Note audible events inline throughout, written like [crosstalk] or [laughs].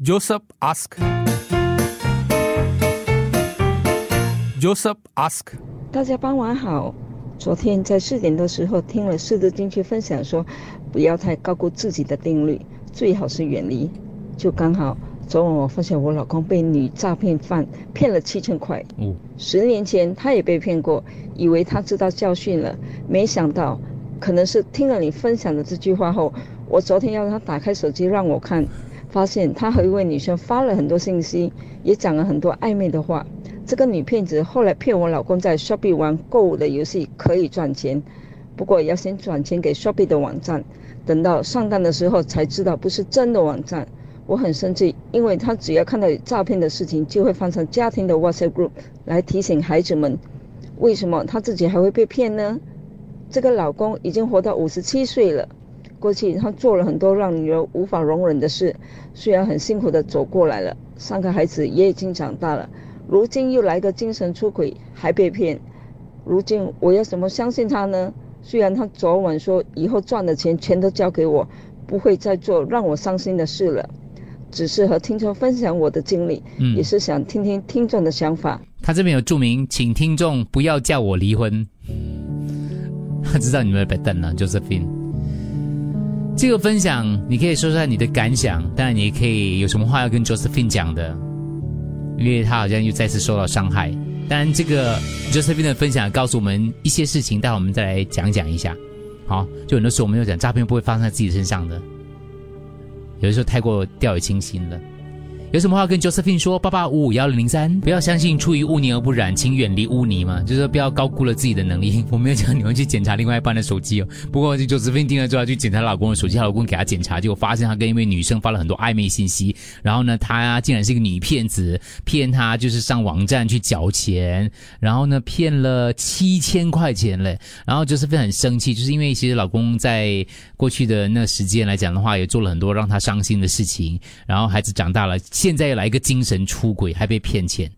Joseph ask. Joseph ask. 大家傍晚好。昨天在四点的时候听了四字经去分享说，不要太高估自己的定律，最好是远离。就刚好昨晚我发现我老公被女诈骗犯骗了七千块。哦，十年前他也被骗过，以为他知道教训了，没想到可能是听了你分享的这句话后，我昨天要他打开手机让我看，发现他和一位女生发了很多信息，也讲了很多暧昧的话。这个女骗子后来骗我老公在 Shopee 玩购物的游戏可以赚钱，不过要先转钱给 Shopee 的网站，等到上当的时候才知道不是真的网站。我很生气，因为他只要看到有诈骗的事情，就会放上家庭的 WhatsApp group 来提醒孩子们。为什么他自己还会被骗呢？这个老公已经活到五十七岁了，过去他做了很多让女儿无法容忍的事，虽然很辛苦的走过来了，三个孩子也已经长大了，如今又来个精神出轨，还被骗。如今我要怎么相信他呢？虽然他昨晚说以后赚的钱全都交给我，不会再做让我伤心的事了。只是和听众分享我的经历，嗯也是想听听听众的想法。他这边有注明，请听众不要叫我离婚。他知道你们在等了，Josephine。这个分享你可以说说看你的感想，当然你也可以有什么话要跟 Josephine 讲的，因为她好像又再次受到伤害。当然，这个 Josephine 的分享告诉我们一些事情，待会我们再来讲讲一下。好，就很多时候我们有讲诈骗不会发生在自己身上的，有的时候太过掉以轻心了。有什么话跟 Josephine 说？八八五五幺零零三，不要相信出于污泥而不染，请远离污泥嘛，就是不要高估了自己的能力。[laughs] 我没有讲你们去检查另外一半的手机哦，不过 Josephine 听了之后，去检查老公的手机，她老公给她检查，结果发现她跟一位女生发了很多暧昧信息，然后呢，她竟然是一个女骗子，骗她就是上网站去缴钱，然后呢骗了七千块钱嘞，然后 Josephine 很生气，就是因为其实老公在过去的那时间来讲的话，也做了很多让她伤心的事情，然后孩子长大了。现在又来一个精神出轨，还被骗钱，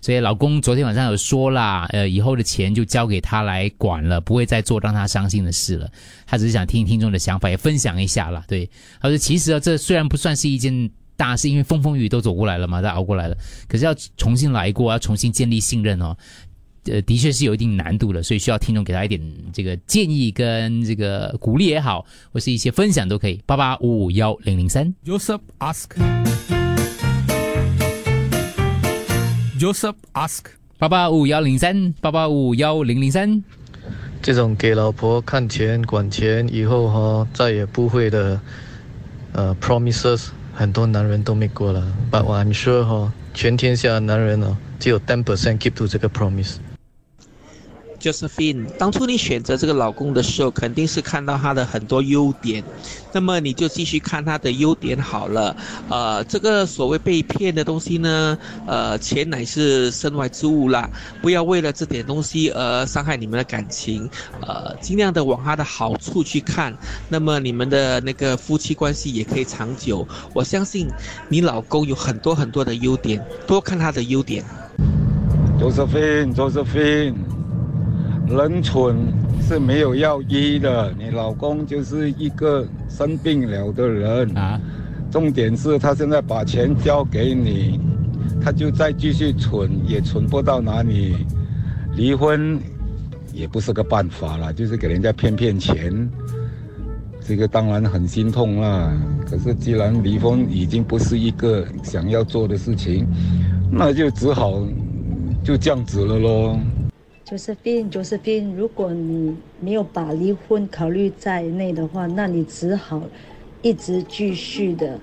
所以老公昨天晚上有说啦，呃，以后的钱就交给他来管了，不会再做让他伤心的事了。他只是想听听众的想法，也分享一下啦。对，他说其实啊，这虽然不算是一件大事，因为风风雨雨都走过来了嘛，都熬过来了，可是要重新来过，要重新建立信任哦。呃，的确是有一定难度的，所以需要听众给他一点这个建议跟这个鼓励也好，或是一些分享都可以。八八五五幺零零三。Joseph ask. Joseph ask. 八八五幺零三八八五幺零零三，这种给老婆看钱管钱以后哈、再也不会的，呃，promises 很多男人都没过了。But I'm sure 哈、全天下的男人哦，只有 ten percent keep to 这个 promise。Josephine，当初你选择这个老公的时候，肯定是看到他的很多优点，那么你就继续看他的优点好了。呃，这个所谓被骗的东西呢，呃，钱乃是身外之物啦，不要为了这点东西而伤害你们的感情，呃，尽量的往他的好处去看，那么你们的那个夫妻关系也可以长久。我相信你老公有很多很多的优点，多看他的优点。Josephine，Josephine，人蠢是没有药医的，你老公就是一个生病了的人啊。重点是他现在把钱交给你，他就再继续蠢，也蠢不到哪里。离婚也不是个办法了，就是给人家骗骗钱，这个当然很心痛啦。可是既然离婚已经不是一个想要做的事情，那就只好就这样子了咯。Josephine Josephine，如果你没有把离婚考虑在内的话，那你只好一直继续的，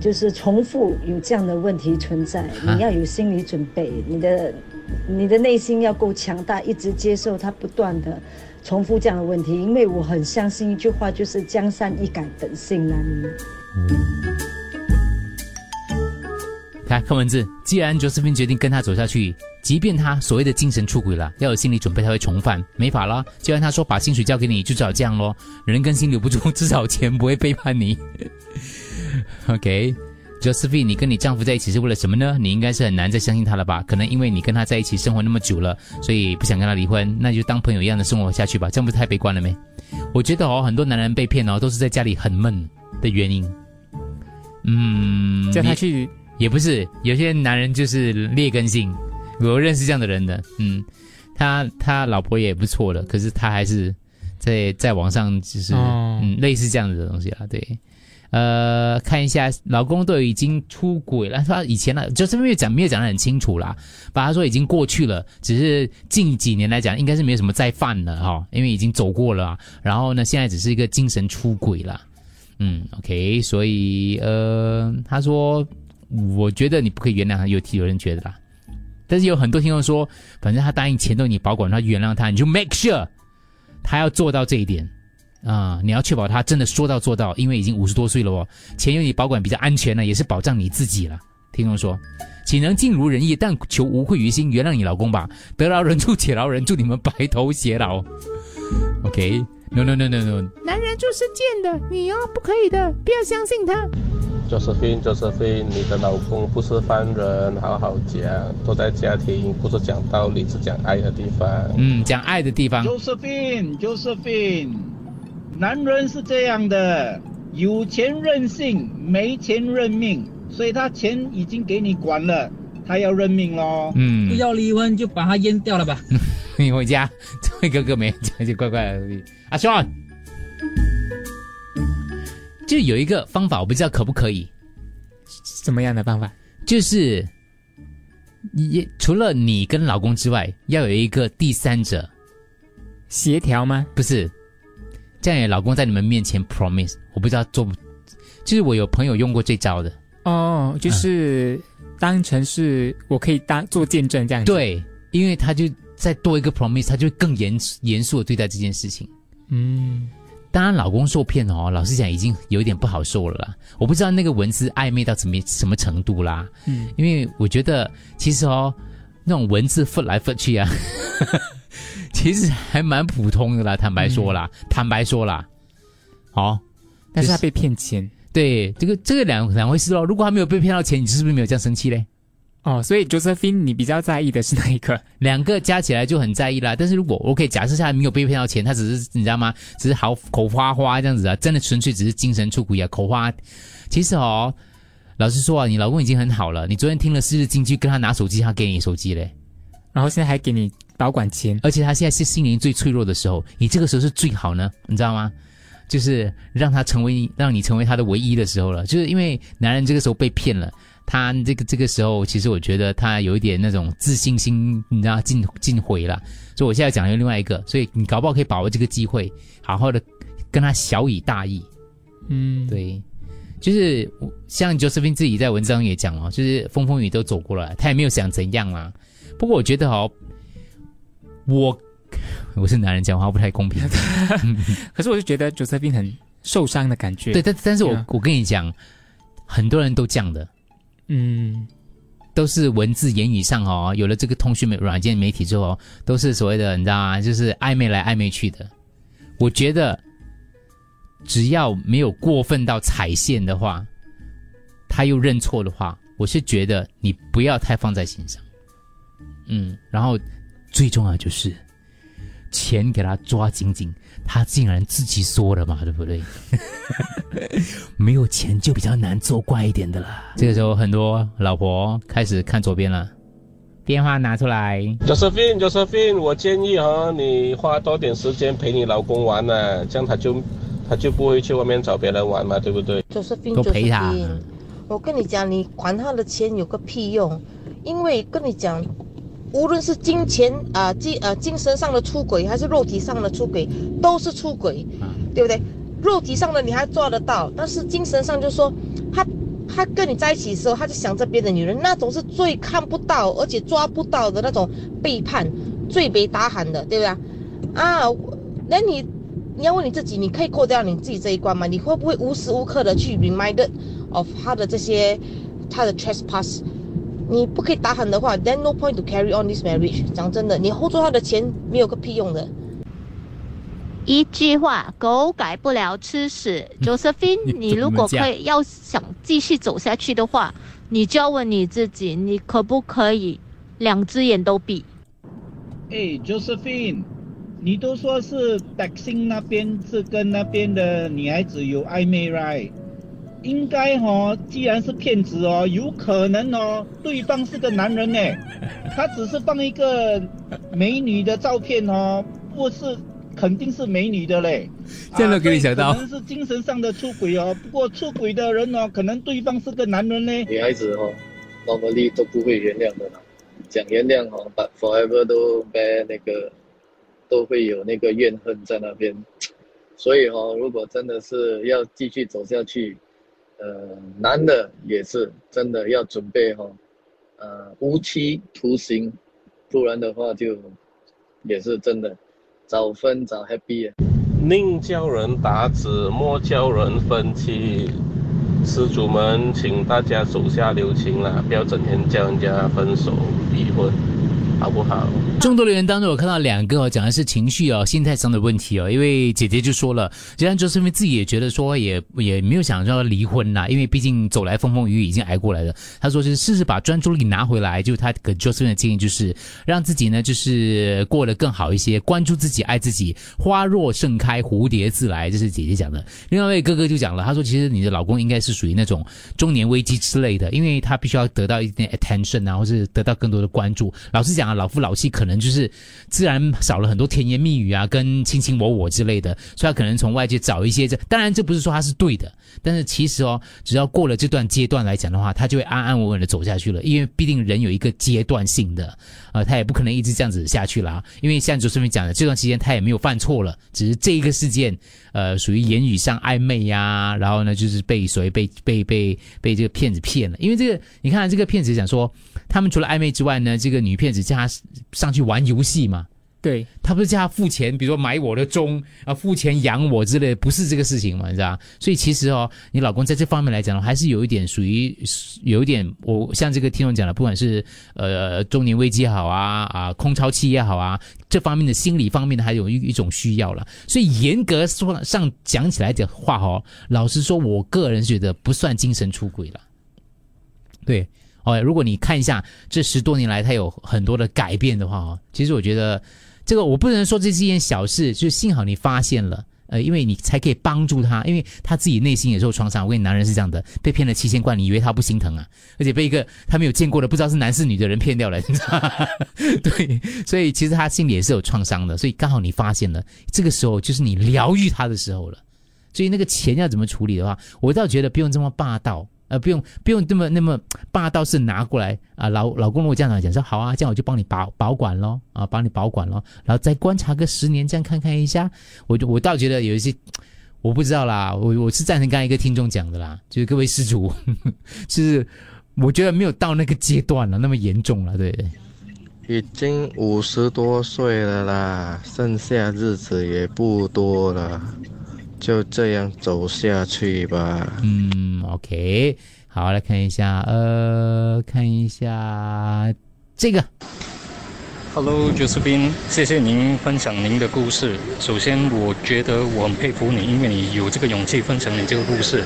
就是重复有这样的问题存在。你要有心理准备，你的你的内心要够强大，一直接受他不断的重复这样的问题。因为我很相信一句话，就是江山易改，本性难移。看看文字，既然 Josephine 决定跟他走下去，即便他所谓的精神出轨了，要有心理准备他会重犯，没法了。既然他说把薪水交给你，就只好这样咯。人跟心留不住，至少钱不会背叛你。OK，JOSPHI，、你跟你丈夫在一起是为了什么呢？你应该是很难再相信他了吧？可能因为你跟他在一起生活那么久了，所以不想跟他离婚，那就当朋友一样的生活下去吧。这样不是太悲观了没？我觉得哦，很多男人被骗哦，都是在家里很闷的原因。嗯，叫他去也不是，有些男人就是劣根性，我认识这样的人的，嗯，他他老婆也不错的，可是他还是在在网上就是、哦嗯类似这样子的东西啊，对。呃，看一下，老公都已经出轨了。他以前呢，就是没有讲，没有讲的很清楚啦。把他说已经过去了，只是近几年来讲，应该是没有什么再犯了哈、因为已经走过了啊。然后呢，现在只是一个精神出轨啦。嗯，OK，所以呃，他说，我觉得你不可以原谅他，有有人觉得啦。但是有很多听众说，反正他答应钱都你保管，他原谅他，你就 make sure 他要做到这一点啊、你要确保他真的说到做到，因为已经五十多岁了哦，钱由你保管比较安全呢，也是保障你自己了。听众说，岂能尽如人意？但求无愧于心，原谅你老公吧。得饶人处且饶人，祝你们白头偕老。OK，no、no no no no，男人就是贱的，你哦不可以的，不要相信他。Josephine，Josephine，你的老公不是犯人，好好讲，都在家庭，不是讲道理，是讲爱的地方。嗯，讲爱的地方，Josephine，Josephine，男人是这样的，有钱任性，没钱认命，所以他钱已经给你管了，他要认命喽。嗯不，要离婚就把他阉掉了吧。[laughs] 你回家，这位哥哥没讲就乖乖的。阿 Sean，就有一个方法，我不知道可不可以，什么样的方法？就是也除了你跟老公之外，要有一个第三者，协调吗？不是这样，老公在你们面前 promise，我不知道做不，就是我有朋友用过这招的，哦，就是当成是我可以当做见证这样子。，对，因为他就再多一个 promise，他就更严严肃的对待这件事情。嗯，当然，老公受骗哦，老实讲已经有一点不好受了啦。我不知道那个文字暧昧到怎么什么程度啦。嗯，因为我觉得其实哦，那种文字覆来覆去啊，[laughs] 其实还蛮普通的啦。坦白说啦，坦白说啦，好、就是但是他被骗钱对这个这个两两回事咯。如果他没有被骗到钱，你是不是没有这样生气嘞？哦，所以 Josephine 你比较在意的是哪一个？[laughs] 两个加起来就很在意啦。但是如果 OK，假设下来没有被骗到钱，他只是你知道吗？只是好口花花这样子啊，真的纯粹只是精神出轨啊，口花。其实哦，老实说啊，你老公已经很好了。你昨天听了四日金句，跟他拿手机，他给你手机嘞，然后现在还给你保管钱，而且他现在是心灵最脆弱的时候，你这个时候是最好呢，你知道吗？就是让他成为让你成为他的唯一的时候了，就是因为男人这个时候被骗了，他这个这个时候，其实我觉得他有一点那种自信心，你知道尽尽毁了。所以我现在讲的另外一个，所以你搞不好可以把握这个机会，好好的跟他小以大义。嗯，对，就是像 Josephine 自己在文章也讲哦，就是风风雨都走过了，他也没有想怎样啦。不过我觉得哦，我 [laughs] 我是男人讲话不太公平。[laughs] 可是我就觉得 Josephine 很受伤的感觉。对，但但是我、我跟你讲，很多人都这样的，嗯，都是文字言语上哦，有了这个通讯媒软件媒体之后，都是所谓的你知道吗？就是暧昧来暧昧去的。我觉得只要没有过分到踩线的话，他又认错的话，我是觉得你不要太放在心上。嗯，然后最重要就是钱给他抓紧紧，他竟然自己说了嘛，对不对？[laughs] 没有钱就比较难做怪一点的啦。这个时候，很多老婆开始看左边了，电话拿出来。Josephine，Josephine，我建议哈，你花多点时间陪你老公玩呢、这样他就他就不会去外面找别人玩嘛，对不对？Josephine，都陪他我跟你讲，你管他的钱有个屁用？因为跟你讲，无论是金钱啊、精呃精神上的出轨，还是肉体上的出轨，都是出轨，对不对？肉体上的你还做得到，但是精神上就说他他跟你在一起的时候，他就想着别的女人，那种是最看不到而且抓不到的那种背叛，最被打喊的，对不对？啊，那你你要问你自己，你可以过掉你自己这一关吗？你会不会无时无刻的去 reminded of 他的这些他的 trespass？你不可以打喊的话，then no point to carry on this marriage。讲真的，你 hold 住他的钱没有个屁用的。一句话，狗改不了吃屎。[laughs] Josephine，你如果可以要想继续走下去的话，你就要问你自己，你可不可以两只眼都闭？哎，Josephine，你都说是 d a x i n 那边是跟那边的女孩子有暧昧，right？应该哦，既然是骗子哦，有可能哦，对方是个男人呢，[laughs] 他只是放一个美女的照片哦，不是，肯定是美女的嘞。这样都给你想到可能是精神上的出轨哦，不过出轨的人哦，可能对方是个男人呢。女孩子哦，normally 都不会原谅的啦。讲原谅哦，but forever 都 bear 那个，都会有那个怨恨在那边。所以哦，如果真的是要继续走下去，呃，男的也是真的要准备哈、呃，无期徒刑，不然的话就也是真的早分早 happy 啊。宁教人打子，莫教人分妻。施主们，请大家手下留情啦，不要整天叫人家分手离婚，好不好？众多留言当中，我看到两个、哦、讲的是情绪哦、心态上的问题哦。因为姐姐就说了，既然 Josephine 自己也觉得说也也没有想要离婚啦，因为毕竟走来风风雨雨已经挨过来了。她说就是试试把专注力拿回来，就是她给 Josephine 的建议就是让自己呢就是过得更好一些，关注自己，爱自己，花若盛开，蝴蝶自来，这是姐姐讲的。另外一位哥哥就讲了，他说其实你的老公应该是属于那种中年危机之类的，因为他必须要得到一点 attention 啊，或是得到更多的关注。老实讲啊，老夫老妻可能就是自然少了很多甜言蜜语啊，跟卿卿我我之类的，所以他可能从外界找一些这，当然这不是说他是对的，但是其实哦，只要过了这段阶段来讲的话，他就会安安稳稳的走下去了，因为毕竟人有一个阶段性的，呃，他也不可能一直这样子下去啦，因为像主持人讲的，这段期间他也没有犯错了，只是这一个事件，呃，属于言语上暧昧呀、然后呢就是被所谓被被被被这个骗子骗了，因为这个你看这个骗子讲说，他们除了暧昧之外呢，这个女骗子叫他上去玩游戏嘛。对他不是叫他付钱，比如说买我的钟啊，付钱养我之类的，不是这个事情嘛，你知道？所以其实哦，你老公在这方面来讲，还是有一点属于有一点，我像这个听众讲的，不管是呃中年危机也好啊啊空巢期也好啊，这方面的心理方面的还有一一种需要了。所以严格说上讲起来的话哦，老实说，我个人觉得不算精神出轨了。对。哦，如果你看一下这十多年来他有很多的改变的话哦，其实我觉得这个我不能说这是一件小事，就幸好你发现了，呃，因为你才可以帮助他，因为他自己内心也受创伤。我跟你男人是这样的，被骗了七千块，你以为他不心疼啊？而且被一个他没有见过的不知道是男是女的人骗掉了，你知道吗？[laughs] 对，所以其实他心里也是有创伤的，所以刚好你发现了，这个时候就是你疗愈他的时候了。所以那个钱要怎么处理的话，我倒觉得不用这么霸道。呃，不用不用那么那么霸道，是拿过来啊，老老公如果这样讲说好啊，这样我就帮你保保管咯，啊，帮你保管咯，然后再观察个十年，这样看看一下，我就我倒觉得有一些我不知道啦，我我是赞成刚才一个听众讲的啦，就是各位施主，[laughs] 是我觉得没有到那个阶段了，那么严重了，对。已经五十多岁了啦，剩下日子也不多了。就这样走下去吧。嗯，OK，好，来看一下，呃，看一下这个。Hello，九士斌，谢谢您分享您的故事。首先，我觉得我很佩服你，因为你有这个勇气分享你这个故事。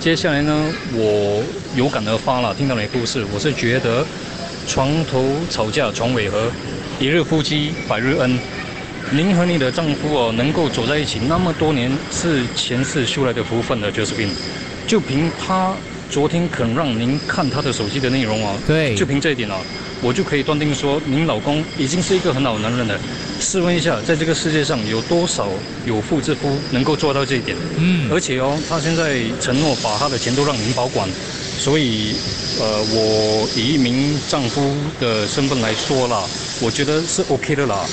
接下来呢，我有感而发了，听到你的故事，我是觉得床头吵架床尾和，一日夫妻百日恩。您和你的丈夫哦，能够走在一起那么多年，是前世修来的福分的，就是凭，就凭他昨天肯让您看他的手机的内容哦，对，就凭这一点哦，我就可以断定说，您老公已经是一个很好的男人了。试问一下，在这个世界上有多少有妇之夫能够做到这一点？嗯，而且哦，他现在承诺把他的钱都让您保管，所以，呃，我以一名丈夫的身份来说啦，我觉得是 OK 的啦。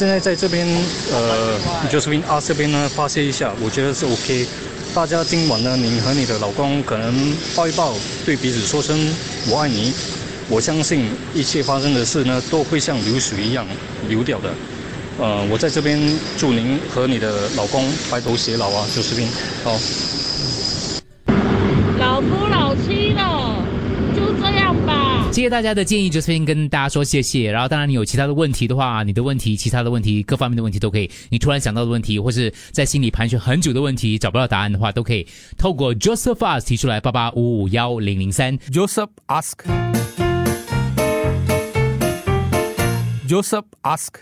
现在在这边，呃，Josephine 啊这边呢发泄一下，我觉得是 OK。大家今晚呢，你和你的老公可能抱一抱，对彼此说声我爱你。我相信一切发生的事呢，都会像流水一样流掉的。呃，我在这边祝您和你的老公白头偕老啊，Josephine。好。老夫老妻了，就这样吧。谢谢大家的建议，就先跟大家说谢谢。然后，当然你有其他的问题的话，你的问题、其他的问题、各方面的问题都可以。你突然想到的问题，或是在心里盘旋很久的问题，找不到答案的话，都可以透过 Joseph Ask 提出来，八八五五幺零零三。Joseph Ask。Joseph Ask。